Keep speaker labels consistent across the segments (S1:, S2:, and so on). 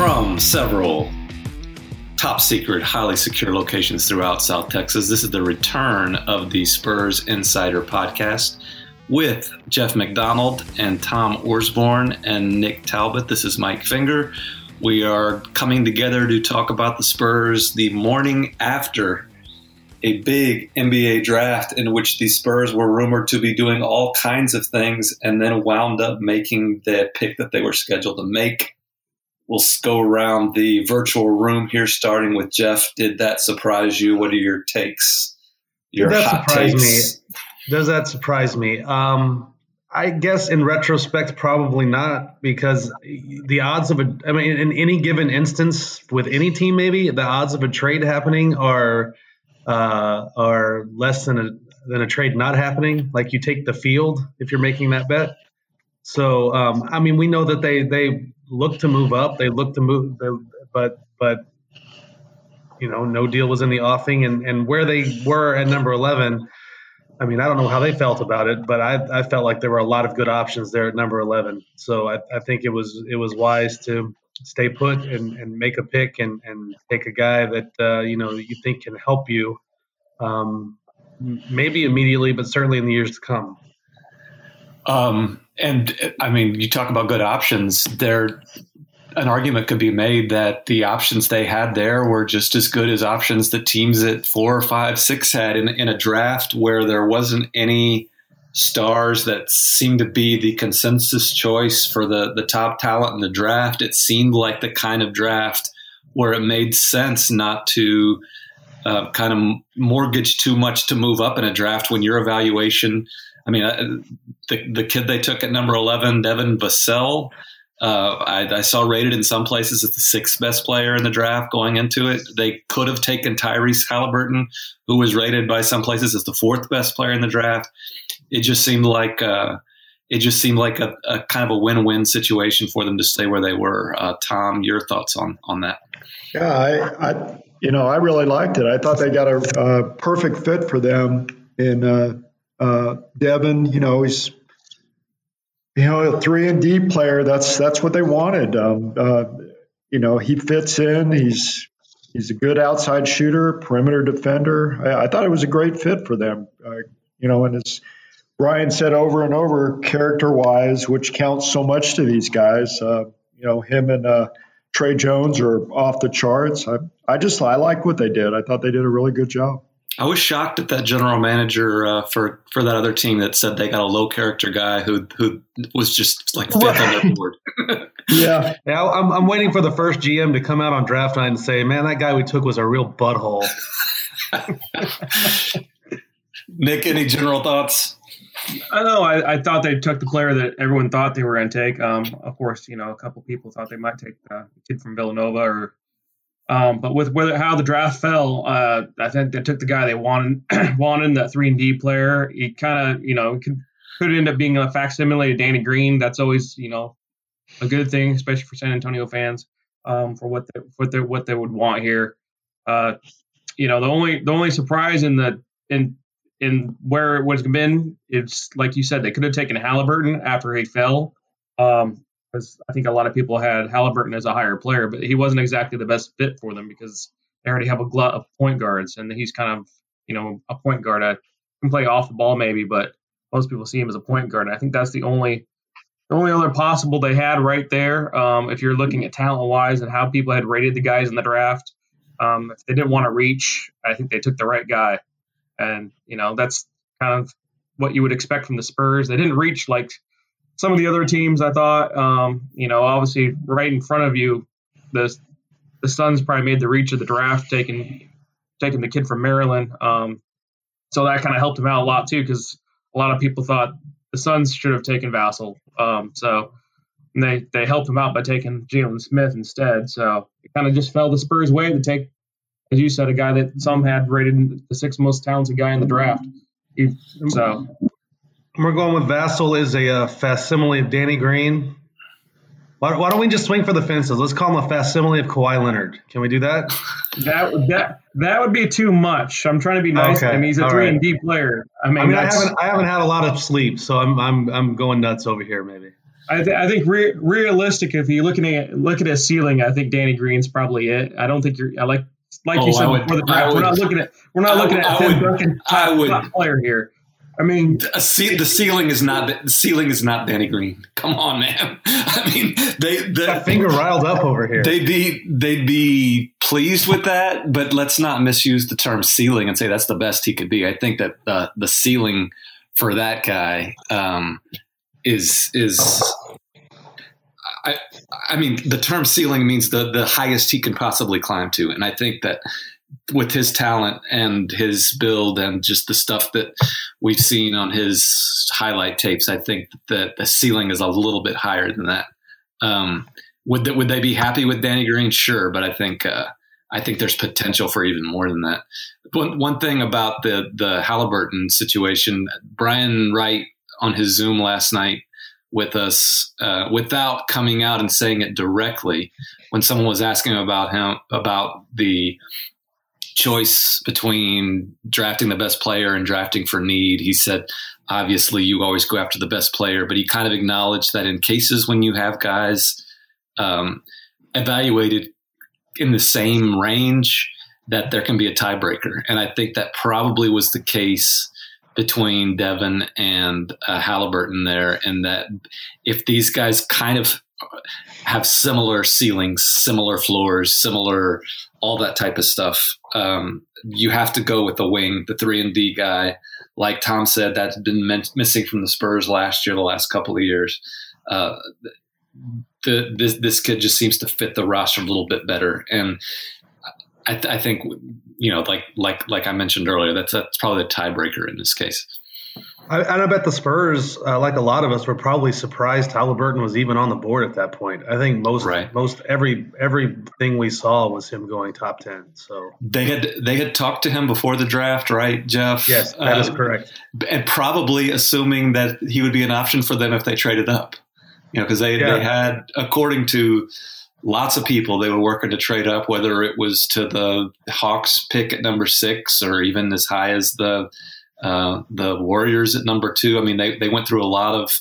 S1: From several top secret, highly secure locations throughout South Texas, this is the return of the Spurs Insider podcast with Jeff McDonald and Tom Orsborn and Nick Talbot. This is Mike Finger. We are coming together to talk about the Spurs the morning after a big NBA draft in which the Spurs were rumored to be doing all kinds of things and then wound up making the pick that they were scheduled to make. We'll go around the virtual room here, starting with Jeff. Did that surprise you? What are your takes? Your
S2: Did that
S1: hot
S2: surprise
S1: takes?
S2: me? Does that surprise me? Um, I guess in retrospect, probably not, because the odds of a, I mean, in any given instance with any team, maybe the odds of a trade happening are uh, are less than a than a trade not happening. Like you take the field if you're making that bet. So um, I mean, we know that they they look to move up. They look to move, but but you know, no deal was in the offing, and and where they were at number eleven. I mean, I don't know how they felt about it, but I, I felt like there were a lot of good options there at number 11. So I, I think it was it was wise to stay put and, and make a pick and, and take a guy that uh, you know you think can help you, um, maybe immediately, but certainly in the years to come.
S1: Um, and I mean, you talk about good options. There, an argument could be made that the options they had there were just as good as options that teams at four or five, six had in, in a draft where there wasn't any stars that seemed to be the consensus choice for the, the top talent in the draft. It seemed like the kind of draft where it made sense not to uh, kind of mortgage too much to move up in a draft when your evaluation. I mean, uh, the the kid they took at number eleven, Devin Vassell. Uh, I, I, saw rated in some places as the sixth best player in the draft going into it. They could have taken Tyrese Halliburton, who was rated by some places as the fourth best player in the draft. It just seemed like uh, it just seemed like a, a, kind of a win-win situation for them to stay where they were. Uh, Tom, your thoughts on on that?
S3: Yeah, I, I, you know I really liked it. I thought they got a, a perfect fit for them in uh, Devin. You know he's you know, a three and D player. That's that's what they wanted. Um, uh, you know, he fits in. He's he's a good outside shooter, perimeter defender. I, I thought it was a great fit for them. Uh, you know, and as Brian said over and over, character wise, which counts so much to these guys. Uh, you know, him and uh, Tre Jones are off the charts. I I just I like what they did. I thought they did a really good job.
S1: I was shocked at that general manager uh, for for that other team that said they got a low character guy who who was just like fifth on their board.
S3: yeah,
S2: yeah. I'm, I'm waiting for the first GM to come out on draft night and say, "Man, that guy we took was a real butthole."
S1: Nick, any general thoughts?
S4: I know. I, I, thought they took the player that everyone thought they were going to take. Um, of course, you know, a couple people thought they might take the kid from Villanova or um, but with how the draft fell, uh, I think they took the guy they wanted, wanted that three and D player. He kind of, you know, could could end up being a facsimile of Danny Green. That's always, you know, a good thing, especially for San Antonio fans, um, for what they, what they what they would want here. Uh, you know, the only the only surprise in the in in where it was been, it's like you said, they could have taken Halliburton after he fell. Um, because I think a lot of people had Halliburton as a higher player, but he wasn't exactly the best fit for them because they already have a glut of point guards, and he's kind of you know a point guard. I can play off the ball maybe, but most people see him as a point guard. And I think that's the only the only other possible they had right there. Um, if you're looking at talent wise and how people had rated the guys in the draft, um, if they didn't want to reach, I think they took the right guy, and you know that's kind of what you would expect from the Spurs. They didn't reach like some of the other teams, I thought, um, you know, obviously right in front of you, the the Suns probably made the reach of the draft, taking taking the kid from Maryland. Um, so that kind of helped him out a lot too, because a lot of people thought the Suns should have taken Vassell. Um, so and they they helped him out by taking Jalen Smith instead. So it kind of just fell the Spurs' way to take, as you said, a guy that some had rated the sixth most talented guy in the draft. He, so
S2: We're going with Vassell is a uh, facsimile of Danny Green. Why, why don't we just swing for the fences? Let's call him a facsimile of Kawhi Leonard. Can we do that?
S4: that that that would be too much. I'm trying to be nice.
S2: Okay,
S4: I mean, he's a
S2: all
S4: three
S2: right.
S4: and D player. I mean,
S2: I mean, I haven't I haven't had a lot of sleep, so I'm I'm I'm going nuts over here. Maybe.
S4: I, th- I think re- realistic. If you're looking at look at his ceiling, I think Danny Green's probably it. I don't think you're. I like like
S1: Oh,
S4: you said
S1: would-
S4: before the
S1: I
S4: draft. We're not looking at we're not
S1: I
S4: looking
S1: would-
S4: at
S1: I
S4: Tim
S1: would-
S4: Duncan
S1: I
S4: top,
S1: would-
S4: top player here. I mean,
S1: ce- the ceiling is not the ceiling is not Danny Green. Come on, man. I mean, they the,
S2: finger riled up over here.
S1: they'd be they'd be pleased with that, but let's not misuse the term ceiling and say that's the best he could be. I think that uh, the ceiling for that guy um, is is. I, I mean, the term ceiling means the the highest he can possibly climb to, and I think that with his talent and his build and just the stuff that we've seen on his highlight tapes, I think that the ceiling is a little bit higher than that. Um, would that would they be happy with Danny Green? Sure, but I think uh, I think there's potential for even more than that. One one thing about the the Halliburton situation, Brian Wright on his Zoom last night with us, uh, without coming out and saying it directly, when someone was asking about him about the choice between drafting the best player and drafting for need. He said, obviously, you always go after the best player, but he kind of acknowledged that in cases when you have guys um, evaluated in the same range, that there can be a tiebreaker. And I think that probably was the case between Devin and uh, Halliburton there, and that if these guys kind of have similar ceilings, similar floors, similar all that type of stuff. Um, you have to go with the wing, the three and D guy. Like Tom said, that's been men- missing from the Spurs last year, the last couple of years. Uh, the, this this kid just seems to fit the roster a little bit better, and I, th- I think you know, like like like I mentioned earlier, that's that's probably the tiebreaker in this case.
S2: I, and I bet the Spurs, uh, like a lot of us, were probably surprised Halliburton was even on the board at that point. I think most
S1: Right.
S2: most every everything we saw was him going top ten. So
S1: They had they had talked to him before the draft, right, Jeff?
S2: yes, that is
S1: Um,
S2: correct.
S1: and probably assuming that he would be an option for them if they traded up. You know, because they,
S2: Yeah.
S1: they had, according to lots of people, they were working to trade up, whether it was to the Hawks pick at number six or even as high as the uh, the Warriors at number two. I mean, they, they went through a lot of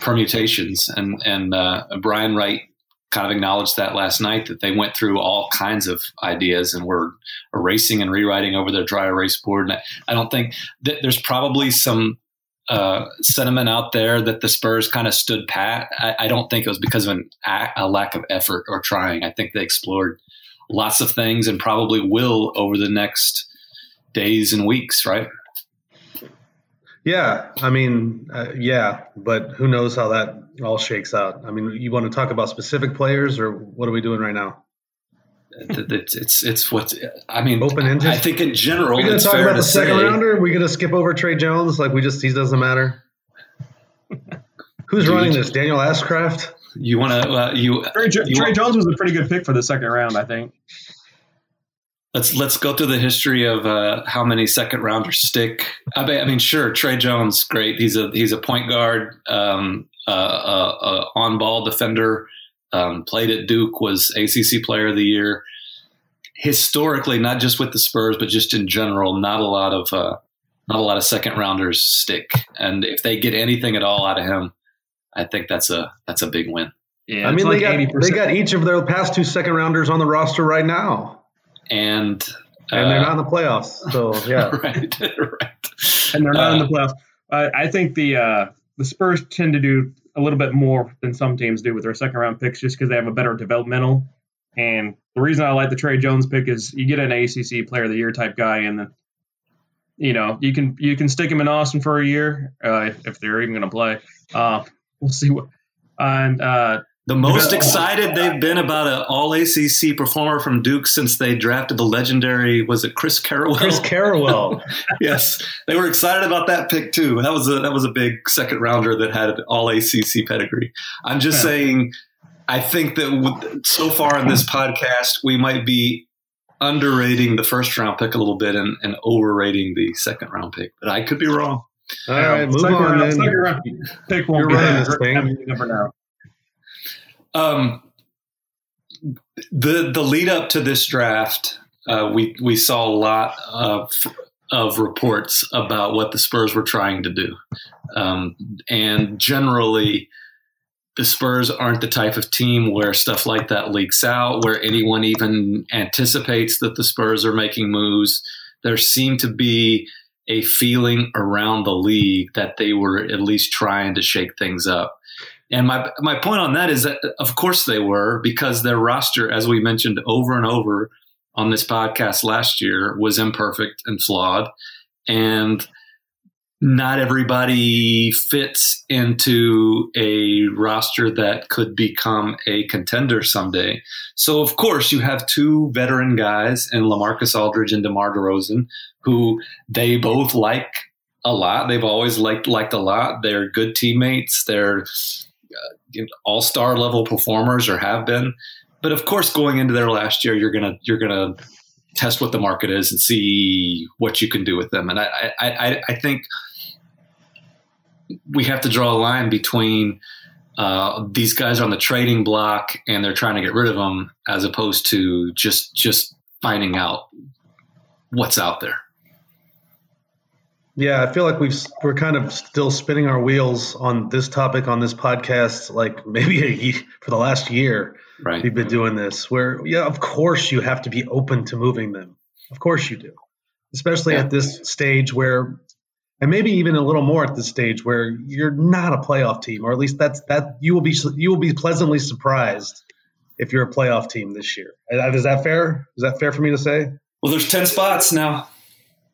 S1: permutations, and and uh, Brian Wright kind of acknowledged that last night that they went through all kinds of ideas and were erasing and rewriting over their dry erase board. And I, I don't think that there's probably some uh, sentiment out there that the Spurs kind of stood pat. I, I don't think it was because of an, a, a lack of effort or trying. I think they explored lots of things and probably will over the next days and weeks, right?
S2: Yeah, I mean, uh, yeah, but who knows how that all shakes out? I mean, you want to talk about specific players, or what are we doing right now?
S1: It's it's it's what I mean.
S2: Open-ended?
S1: I think in general,
S2: We're going to talk about the second
S1: say.
S2: rounder. We're going to skip over Tre Jones, like we just he doesn't matter. Who's
S1: Dude.
S2: running this? Daniel Ashcraft.
S1: You want to uh, you,
S4: Trey,
S1: you
S4: Trey
S1: want-
S4: Jones was a pretty good pick for the second round, I think.
S1: Let's let's go through the history of uh, how many second rounders stick. I mean, I mean, sure, Tre Jones, great. He's a he's a point guard, um, uh, uh, uh, on ball defender. Um, played at Duke, was ACC Player of the Year. Historically, not just with the Spurs, but just in general, not a lot of uh, not a lot of second rounders stick. And if they get anything at all out of him, I think that's a that's a big win.
S4: Yeah,
S2: I mean,
S4: like
S2: they got
S4: 80%.
S2: they got each of their past two second rounders on the roster right now,
S1: And
S2: and they're
S1: uh,
S2: not in the playoffs. So yeah,
S1: right, right.
S4: and they're not in
S1: Uh,
S4: the playoffs. Uh, I think the uh, the Spurs tend to do a little bit more than some teams do with their second round picks, just because they have a better developmental. And the reason I like the Tre Jones pick is you get an ACC Player of the Year type guy, and then you know you can you can stick him in Austin for a year uh, if, if they're even going to play. Uh, we'll see what. And uh,
S1: The most excited they've been about an All ACC performer from Duke since they drafted the legendary was it Chris Carrawell?
S2: Chris Carrawell.
S1: yes, they were excited about that pick too. That was a that was a big second rounder that had All ACC pedigree. I'm just saying, I think that with, so far in this podcast we might be underrating the first round pick a little bit and, and overrating the second round pick, but I could be wrong.
S2: All right, um, move on round, then.
S4: Pick won't You're running this thing. Number now.
S1: Um, the the lead up to this draft, uh, we we saw a lot of of reports about what the Spurs were trying to do, um, and generally, the Spurs aren't the type of team where stuff like that leaks out, where anyone even anticipates that the Spurs are making moves. There seemed to be a feeling around the league that they were at least trying to shake things up. And my my point on that is that of course they were because their roster, as we mentioned over and over on this podcast last year, was imperfect and flawed, and not everybody fits into a roster that could become a contender someday. So of course you have two veteran guys in LaMarcus Aldridge and DeMar DeRozan who they both like a lot. They've always liked liked a lot. They're good teammates. They're uh, all star level performers or have been. But of course, going into their last year, you're gonna you're gonna test what the market is and see what you can do with them. And I I, I think we have to draw a line between uh, these guys on the trading block and they're trying to get rid of them, as opposed to just just finding out what's out there.
S2: Yeah, I feel like we've we're kind of still spinning our wheels on this topic on this podcast, like maybe a year, for the last year.
S1: Right.
S2: We've been doing this. Where yeah, of course you have to be open to moving them. Of course you do, especially yeah. at this stage where, and maybe even a little more at this stage where you're not a playoff team, or at least that's that you will be you will be pleasantly surprised if you're a playoff team this year. Uh, is that fair? Is that fair for me to say?
S1: Well, there's ten spots now.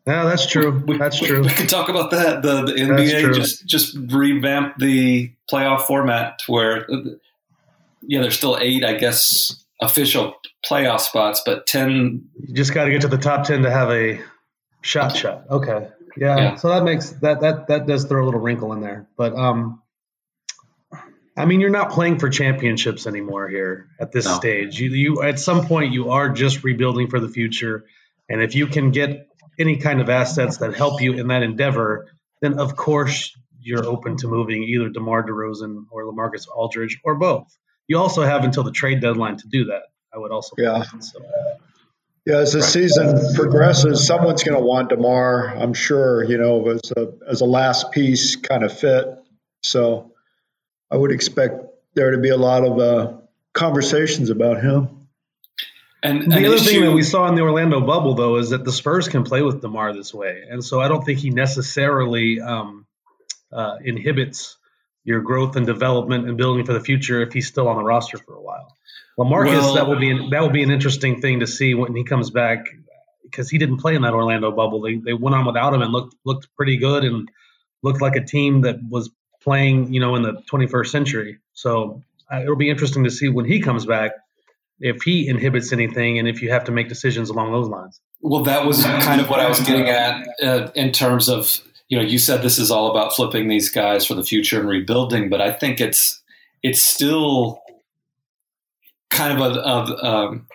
S2: Yeah, that's true.
S1: We,
S2: that's true.
S1: We, we can talk about that. The, the NBA just just revamped the playoff format where, yeah, there's still eight, I guess, official playoff spots, but ten.
S2: You just got to get to the top ten to have a shot. Shot. Okay. Yeah, yeah. So that makes that that that does throw a little wrinkle in there, but um, I mean, you're not playing for championships anymore here at this no. stage. You, you at some point you are just rebuilding for the future, and if you can get any kind of assets that help you in that endeavor, then of course you're open to moving either DeMar DeRozan or LaMarcus Aldridge or both. You also have until the trade deadline to do that. I would also
S3: yeah. So. Yeah, as the season progresses, someone's going to want Demar. I'm sure, you know, as a as a last piece kind of fit. So, I would expect there to be a lot of uh, conversations about him.
S2: And the other issue, thing that we saw in the Orlando bubble, though, is that the Spurs can play with Demar this way, and so I don't think he necessarily um, uh, inhibits your growth and development and building for the future if he's still on the roster for a while. LaMarcus, well, that will be an, that will be an interesting thing to see when he comes back because he didn't play in that Orlando bubble. They they went on without him and looked looked pretty good and looked like a team that was playing, you know, in the 21st century. So uh, it'll be interesting to see when he comes back if he inhibits anything and if you have to make decisions along those lines.
S1: Well, that was kind of what I was getting at uh, in terms of you know you said this is all about flipping these guys for the future and rebuilding, but I think it's it's still kind of a, of um,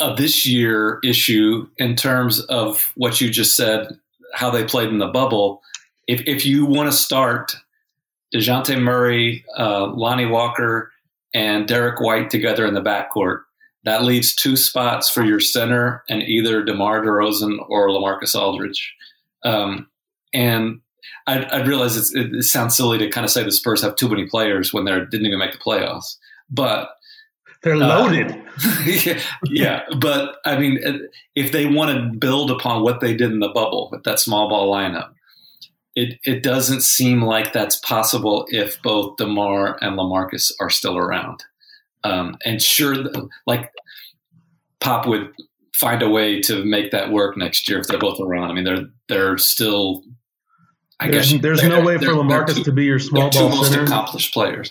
S1: a this year issue in terms of what you just said, how they played in the bubble. If if you want to start Dejounte Murray, uh, Lonnie Walker, and Derrick White together in the backcourt. That leaves two spots for your center and either DeMar DeRozan or LaMarcus Aldridge. Um, and I, I realize it, it sounds silly to kind of say the Spurs have too many players when they didn't even make the playoffs, but
S2: they're uh, loaded.
S1: Uh, yeah, yeah, but I mean, if they want to build upon what they did in the bubble with that small ball lineup, it, it doesn't seem like that's possible if both DeMar and LaMarcus are still around. Um, and sure, like Pop would find a way to make that work next year if they're both around. I mean, they're they're still. I
S2: there's,
S1: guess
S2: there's no way for LaMarcus two, to be your small ball
S1: two most
S2: center.
S1: accomplished players.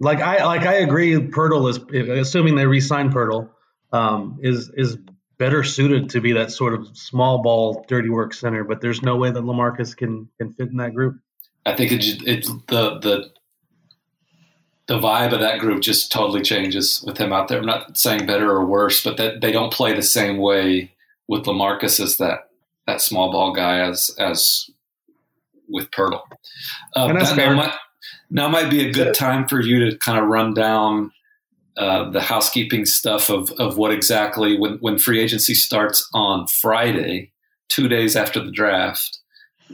S2: like I like I agree. Poeltl is assuming they re-sign Poeltl um, is is better suited to be that sort of small ball dirty work center. But there's no way that Lamarcus can can fit in that group.
S1: I think it's it's the the the vibe of that group just totally changes with him out there. I'm not saying better or worse, but that they don't play the same way with Lamarcus as that that small ball guy as as with Poeltl. Uh, that, now, might, now might be a good time for you to kind of run down uh, the housekeeping stuff of of what exactly when when free agency starts on Friday, two days after the draft.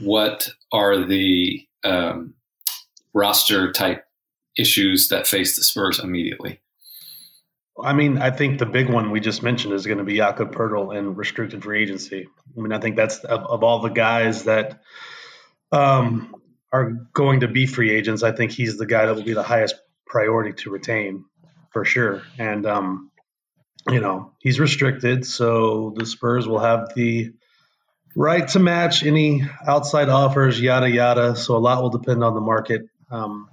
S1: What are the um, roster type issues that face the Spurs immediately?
S2: I mean, I think the big one we just mentioned is going to be Jakob Poeltl and restricted free agency. I mean, I think that's of, of all the guys that um, are going to be free agents. I think he's the guy that will be the highest priority to retain for sure. And um, you know, he's restricted, so the Spurs will have the right to match any outside offers, yada yada. So a lot will depend on the market um,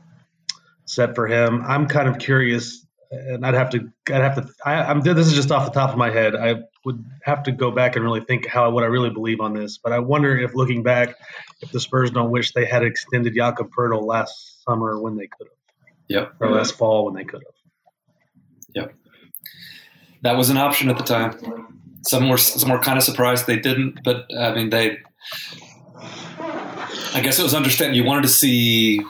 S2: set for him. I'm kind of curious, and I'd have to, I'd have to. I, am this is just off the top of my head. I would have to go back and really think how what I really believe on this. But I wonder if looking back, if the Spurs don't wish they had extended Jakob Poeltl last summer when they could have.
S1: Yep.
S2: Or last fall when they could have.
S1: Yep. That was an option at the time. Some were some were kind of surprised they didn't, but uh, I mean they. I guess it was understanding you wanted to see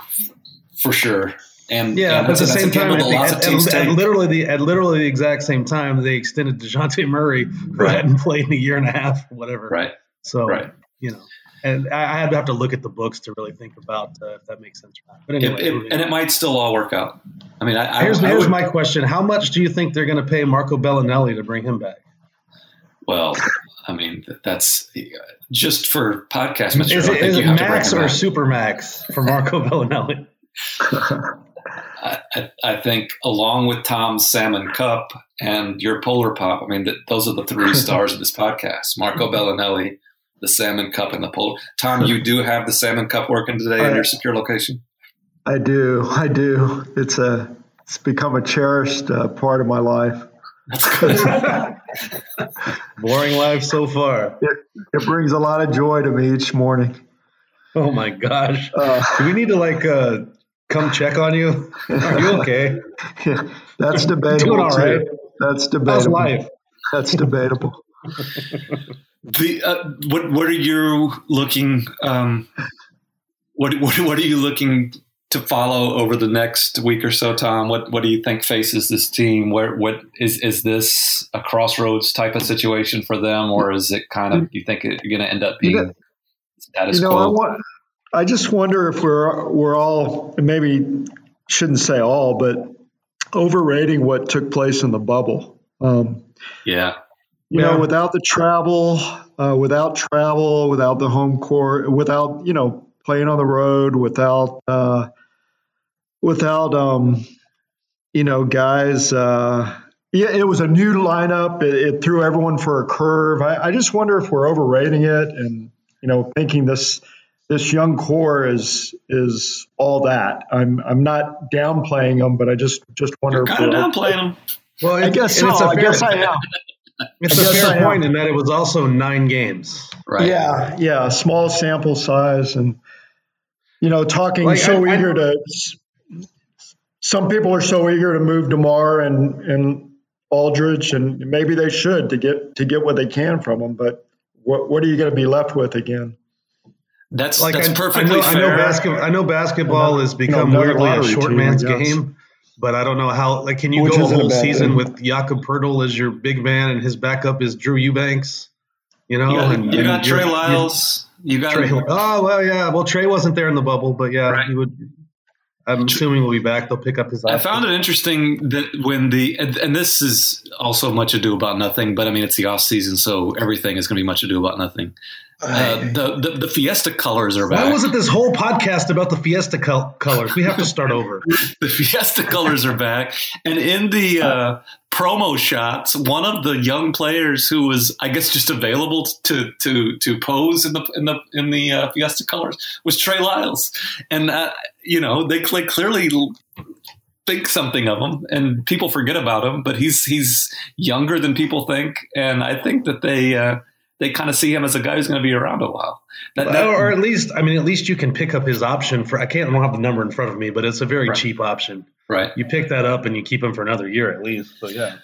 S1: for sure. And
S2: yeah,
S1: and
S2: but at the same time, at, at, at, literally the at literally the exact same time, they extended Dejounte Murray, who right. hadn't played in a year and a half, whatever.
S1: Right.
S2: So
S1: right.
S2: you know, and I, had to have to look at the books to really think about uh, if that makes sense or not. But anyway,
S1: it, it, and it might still all work out. I mean, I,
S2: here's,
S1: I,
S2: here's
S1: would,
S2: my question: How much do you think they're going to pay Marco Belinelli to bring him back?
S1: Well, I mean, that's just for podcast material.
S2: Is it, is it max or super max for Marco Belinelli?
S1: I, I, think, along with Tom's Salmon Cup and your Polar Pop, I mean, th- those are the three stars of this podcast: Marco Belinelli, the Salmon Cup, and the Polar. Tom, you do have the Salmon Cup working today I, in your secure location.
S3: I do, I do. It's a, it's become a cherished uh, part of my life.
S1: That's good.
S2: Boring life so far.
S3: It, it brings a lot of joy to me each morning.
S2: Oh my gosh! Uh, Do we need to like uh, come check on you? Are you okay?
S3: Yeah, that's debatable. Doing all right. Too. That's debatable.
S2: How's life?
S3: That's debatable.
S1: The uh, what what are you looking um, what what what are you looking to follow over the next week or so, Tom? What what do you think faces this team? Where what is is this a crossroads type of situation for them, or is it kind of you think it's going to end up being you know, status
S3: you know,
S1: quo?
S3: I, want, I just wonder if we're we're all maybe shouldn't say all, but overrating what took place in the bubble. Um,
S1: yeah,
S3: you yeah. know, without the travel, uh, without travel, without the home court, without you know playing on the road, without uh, without um, you know guys. Uh, yeah, it was a new lineup. It, it threw everyone for a curve. I, I, just wonder if we're overrating it, and you know, thinking this this young core is is all that. I'm I'm not downplaying them, but I just just wonder.
S1: You're kind of downplaying them.
S3: Well, I guess so. I guess I am.
S2: It's a fair point in that it was also nine games.
S3: Right. Yeah, yeah, small sample size, and you know, talking like, so I, eager I, to. Some people are so eager to move Demar and and Aldridge, and maybe they should to get to get what they can from them. But what what are you going to be left with again?
S1: That's like that's perfectly
S2: I
S1: know,
S2: fair. I know, basketball, I know basketball has become you know, weirdly a short team, man's game but I don't know how. Like, can you Which go a whole season thing. with Jakob Poeltl as your big man and his backup is Drew Eubanks? You know,
S1: you got,
S2: and,
S1: you got Trey Lyles. You got
S2: Trey. Oh well, yeah. Well, Trey wasn't there in the bubble, but yeah, right. he would. I'm assuming we'll be back. They'll pick up his.
S1: I found it interesting that when the and, and, this is also much ado about nothing, but I mean it's the off season, so everything is going to be much ado about nothing. Uh, the, the, the Fiesta colors are back.
S2: Why wasn't this whole podcast about the Fiesta col- colors? We have to start over.
S1: the Fiesta colors are back, and in the uh, promo shots, one of the young players who was, I guess, just available to to to pose in the in the in the uh, Fiesta colors was Trey Lyles, and uh, you know they, clearly think something of him, and people forget about him. But he's he's younger than people think, and I think that they uh, they kind of see him as a guy who's going to be around a while.
S2: That, that, or at least, I mean, at least you can pick up his option for. I can't. I don't have the number in front of me, but it's a very right. cheap option.
S1: Right.
S2: You pick that up and you keep him for another year at least. So yeah.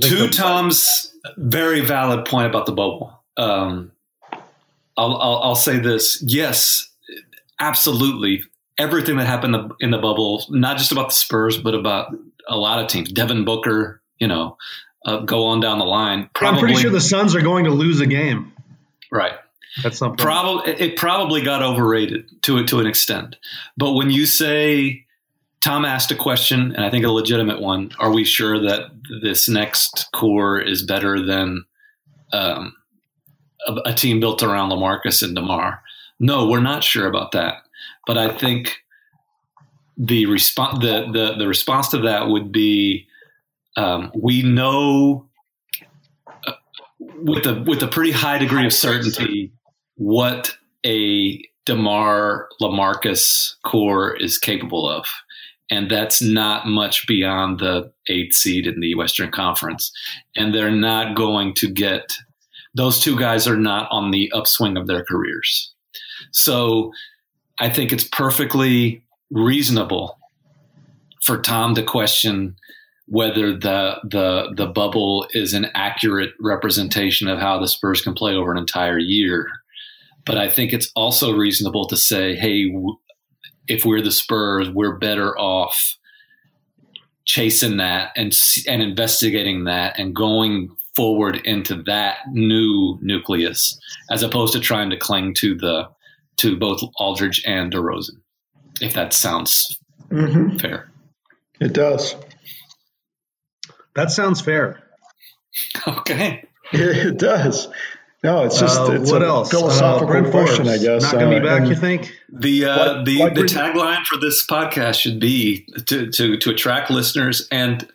S1: To Tom's very valid point about the bubble. Um, I'll, I'll, I'll say this. Yes, absolutely. Everything that happened in the bubble, not just about the Spurs, but about a lot of teams. Devin Booker, you know, uh, go on down the line.
S2: Probably, I'm pretty sure the Suns are going to lose a game.
S1: Right.
S2: That's something.
S1: Probably it probably got overrated to to an extent. But when you say Tom asked a question, and I think a legitimate one: Are we sure that this next core is better than um, a, a, team built around Lamarcus and Demar? No, we're not sure about that. But I think the response the, the the response to that would be um, we know uh, with a with a pretty high degree of certainty what a Demar Lamarcus core is capable of. And that's not much beyond the eighth seed in the Western Conference. And they're not going to get, those two guys are not on the upswing of their careers. So I think it's perfectly reasonable for Tom to question whether the the the bubble is an accurate representation of how the Spurs can play over an entire year. But I think it's also reasonable to say, hey, if we're the Spurs, we're better off chasing that and and investigating that and going forward into that new nucleus as opposed to trying to cling to the to both Aldridge and DeRozan. If that sounds mm-hmm. fair,
S3: it does.
S2: That sounds fair.
S1: Okay.
S3: It does. No, it's just
S2: uh,
S3: it's
S2: what else?
S3: philosophical uh, question, I guess.
S2: Not going to be uh, back, you think?
S1: The uh, what, the what the tagline for this podcast should be to, to to attract listeners and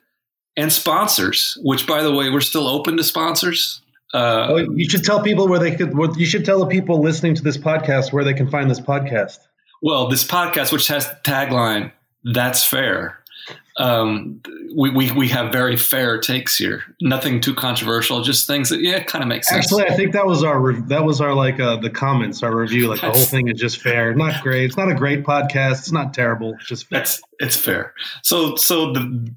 S1: and sponsors. Which, by the way, we're still open to sponsors.
S2: Uh, oh, you should tell people where they could. You should tell the people listening to this podcast where they can find this podcast.
S1: Well, this podcast, which has the tagline "That's fair," um, we, we, we have very fair takes here. Nothing too controversial, just things that yeah, kind of makes sense.
S2: Actually, I think that was our that was our like uh, the comments, our review. Like the whole thing is just fair, not great. It's not a great podcast. It's not terrible. It's just
S1: fair. That's it's fair. So so the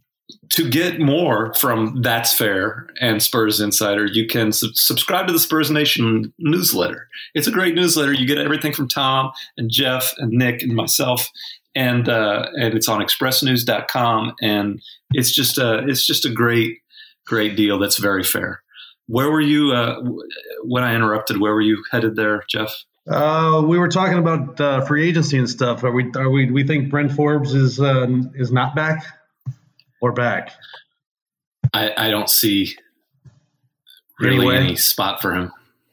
S1: to get more from That's Fair and Spurs Insider, you can sub- subscribe to the Spurs Nation newsletter. It's a great newsletter. You get everything from Tom and Jeff and Nick and myself and uh, and it's on expressnews.com and it's just a it's just a great great deal that's very fair. Where were you uh, when i interrupted where were you headed there jeff?
S2: Uh, we were talking about uh, free agency and stuff. Are we are we we think bryn forbes is uh, is not back or back?
S1: I i don't see really anyway. any spot for him.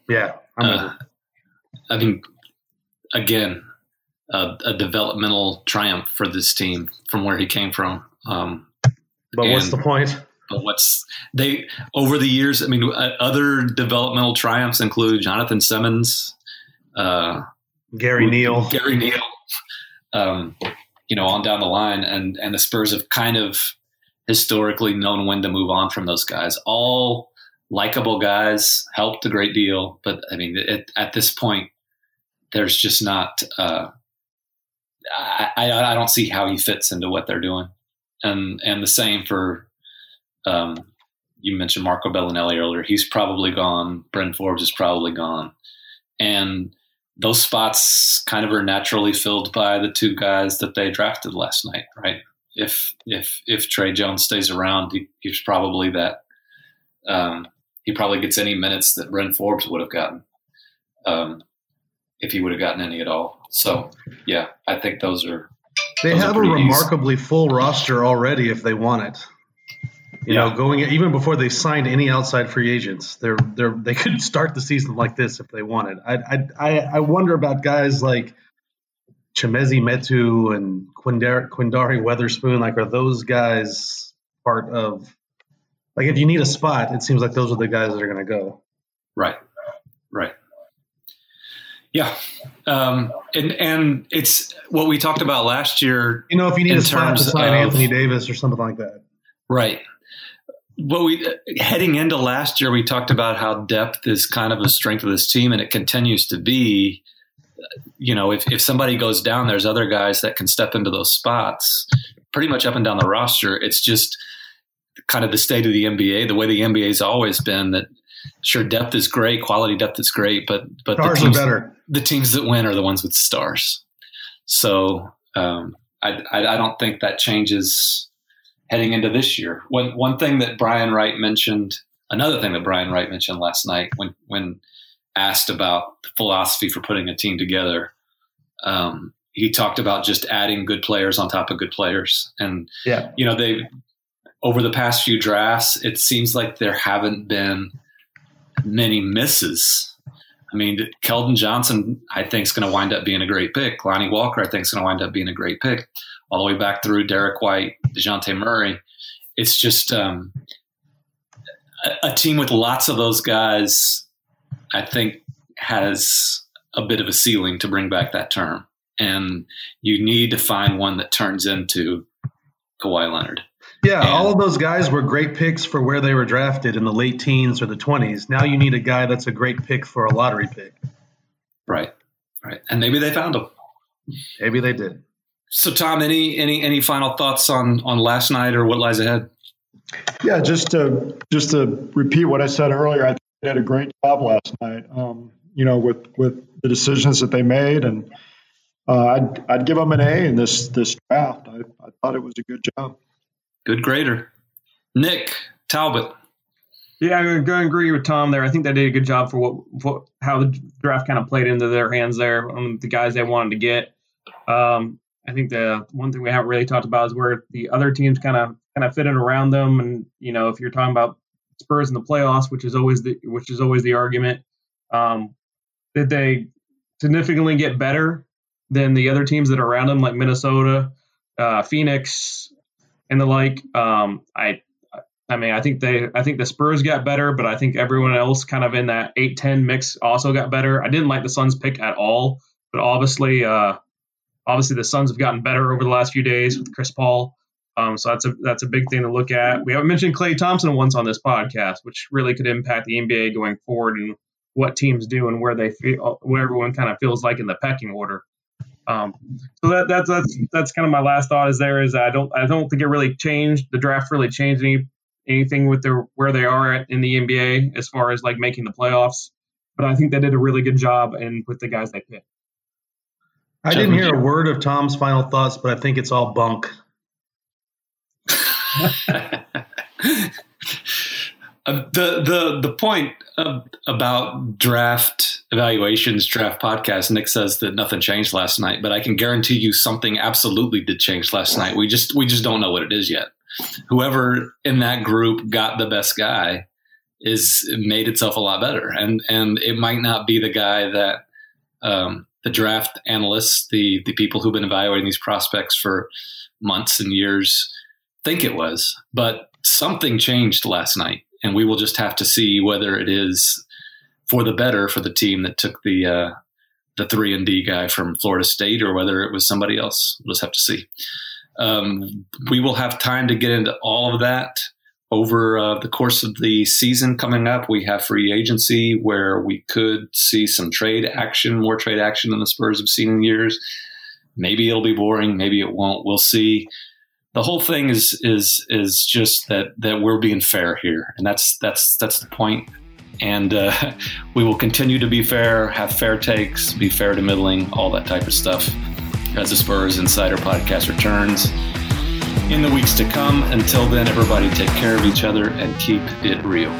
S2: Yeah
S1: uh, i mean again a, a, developmental triumph for this team from where he came from. Um,
S2: but what's the point?
S1: But what's they over the years? I mean, uh, other developmental triumphs include Jonathan Simmons, uh,
S2: Gary Neal,
S1: Gary Neal. Um, you know, on down the line, and and the Spurs have kind of historically known when to move on from those guys. All likable guys, helped a great deal, but I mean, it, at this point, there's just not. Uh, I, I, don't see how he fits into what they're doing. And and the same for um, you mentioned Marco Belinelli earlier. He's probably gone. Bryn Forbes is probably gone. And those spots kind of are naturally filled by the two guys that they drafted last night, right? If if if Tre Jones stays around, he, he's probably that. Um, he probably gets any minutes that Bryn Forbes would have gotten. Um, if he would have gotten any at all. So yeah, I think those are.
S2: They
S1: those
S2: have
S1: are
S2: a remarkably easy. full roster already if they want it. You yeah. know, going even before they signed any outside free agents, they're they're they could start the season like this if they wanted. I I I wonder about guys like Chimezie Metu and Quindari, Quinndary Weatherspoon. Like, are those guys part of? Like, if you need a spot, it seems like those are the guys that are going to go.
S1: Right. Yeah, um, and and it's what we talked about last year.
S2: You know, if you need to sign Anthony Davis or something like that,
S1: right? Well, we heading into last year, we talked about how depth is kind of a strength of this team, and it continues to be. You know, if if somebody goes down, there's other guys that can step into those spots, pretty much up and down the roster. It's just kind of the state of the NBA, the way the NBA's always been. That sure, depth is great, quality depth is great, but but
S2: stars
S1: the teams,
S2: are better.
S1: The teams that win are the ones with stars. So um, I, I I don't think that changes heading into this year. One one thing that Brian Wright mentioned, another thing that Brian Wright mentioned last night when when asked about the philosophy for putting a team together, um, he talked about just adding good players on top of good players, and
S2: yeah,
S1: you know they over the past few drafts, it seems like there haven't been many misses. I mean, Keldon Johnson, I think, is going to wind up being a great pick. Lonnie Walker, I think, is going to wind up being a great pick all the way back through Derrick White, DeJounte Murray. It's just um, a, a team with lots of those guys, I think, has a bit of a ceiling to bring back that term. And you need to find one that turns into Kawhi Leonard.
S2: Yeah, and, all of those guys were great picks for where they were drafted in the late teens or the 20s. Now you need a guy that's a great pick for a lottery pick.
S1: Right, right. And maybe they found him.
S2: Maybe they did.
S1: So, Tom, any any any final thoughts on on last night or what lies ahead?
S3: Yeah, just to just to repeat what I said earlier, I think they did a great job last night. Um, you know, with with the decisions that they made, and uh, I'd I'd give them an A in this this draft. I, I thought it was a good job.
S1: Good grader, Nick Talbot.
S4: Yeah, I'm going to agree with Tom there. I think they did a good job for what, how the draft kind of played into their hands there on the guys they wanted to get. Um, I think the one thing we haven't really talked about is where the other teams kind of kind of fit in around them. And you know, if you're talking about Spurs in the playoffs, which is always the which is always the argument, um, did they significantly get better than the other teams that are around them, like Minnesota, uh, Phoenix, and the like? Um, I I mean, I think they, I think the Spurs got better, but I think everyone else kind of in that 8-10 mix also got better. I didn't like the Suns pick at all, but obviously, uh, Obviously, the Suns have gotten better over the last few days with Chris Paul. Um, so that's a that's a big thing to look at. We haven't mentioned Klay Thompson once on this podcast, which really could impact the NBA going forward and what teams do and where they feel, what everyone kind of feels like in the pecking order. Um, so that, that's that's that's kind of my last thought. Is there is I don't I don't think it really changed the draft really changed any anything with their where they are at in the NBA as far as like making the playoffs. But I think they did a really good job and with the guys they picked.
S2: I didn't hear a word of Tom's final thoughts, but I think it's all bunk.
S1: Uh, the the the point about draft evaluations, draft podcast. Nick says that nothing changed last night, but I can guarantee you something absolutely did change last night. We just we just don't know what it is yet. Whoever in that group got the best guy is made itself a lot better, and and it might not be the guy that um, the draft analysts, the the people who've been evaluating these prospects for months and years think it was. But something changed last night, and we will just have to see whether it is for the better for the team that took the uh, the three and D guy from Florida State, or whether it was somebody else. We'll just have to see. Um, we will have time to get into all of that over uh, the course of the season coming up, we have free agency where we could see some trade action, more trade action than the Spurs have seen in years. Maybe it'll be boring, maybe it won't. We'll see. The whole thing is is is just that that we're being fair here, and that's that's that's the point. And uh, we will continue to be fair, have fair takes, be fair to middling, all that type of stuff. As the Spurs Insider podcast returns in the weeks to come. Until then, everybody take care of each other and keep it real.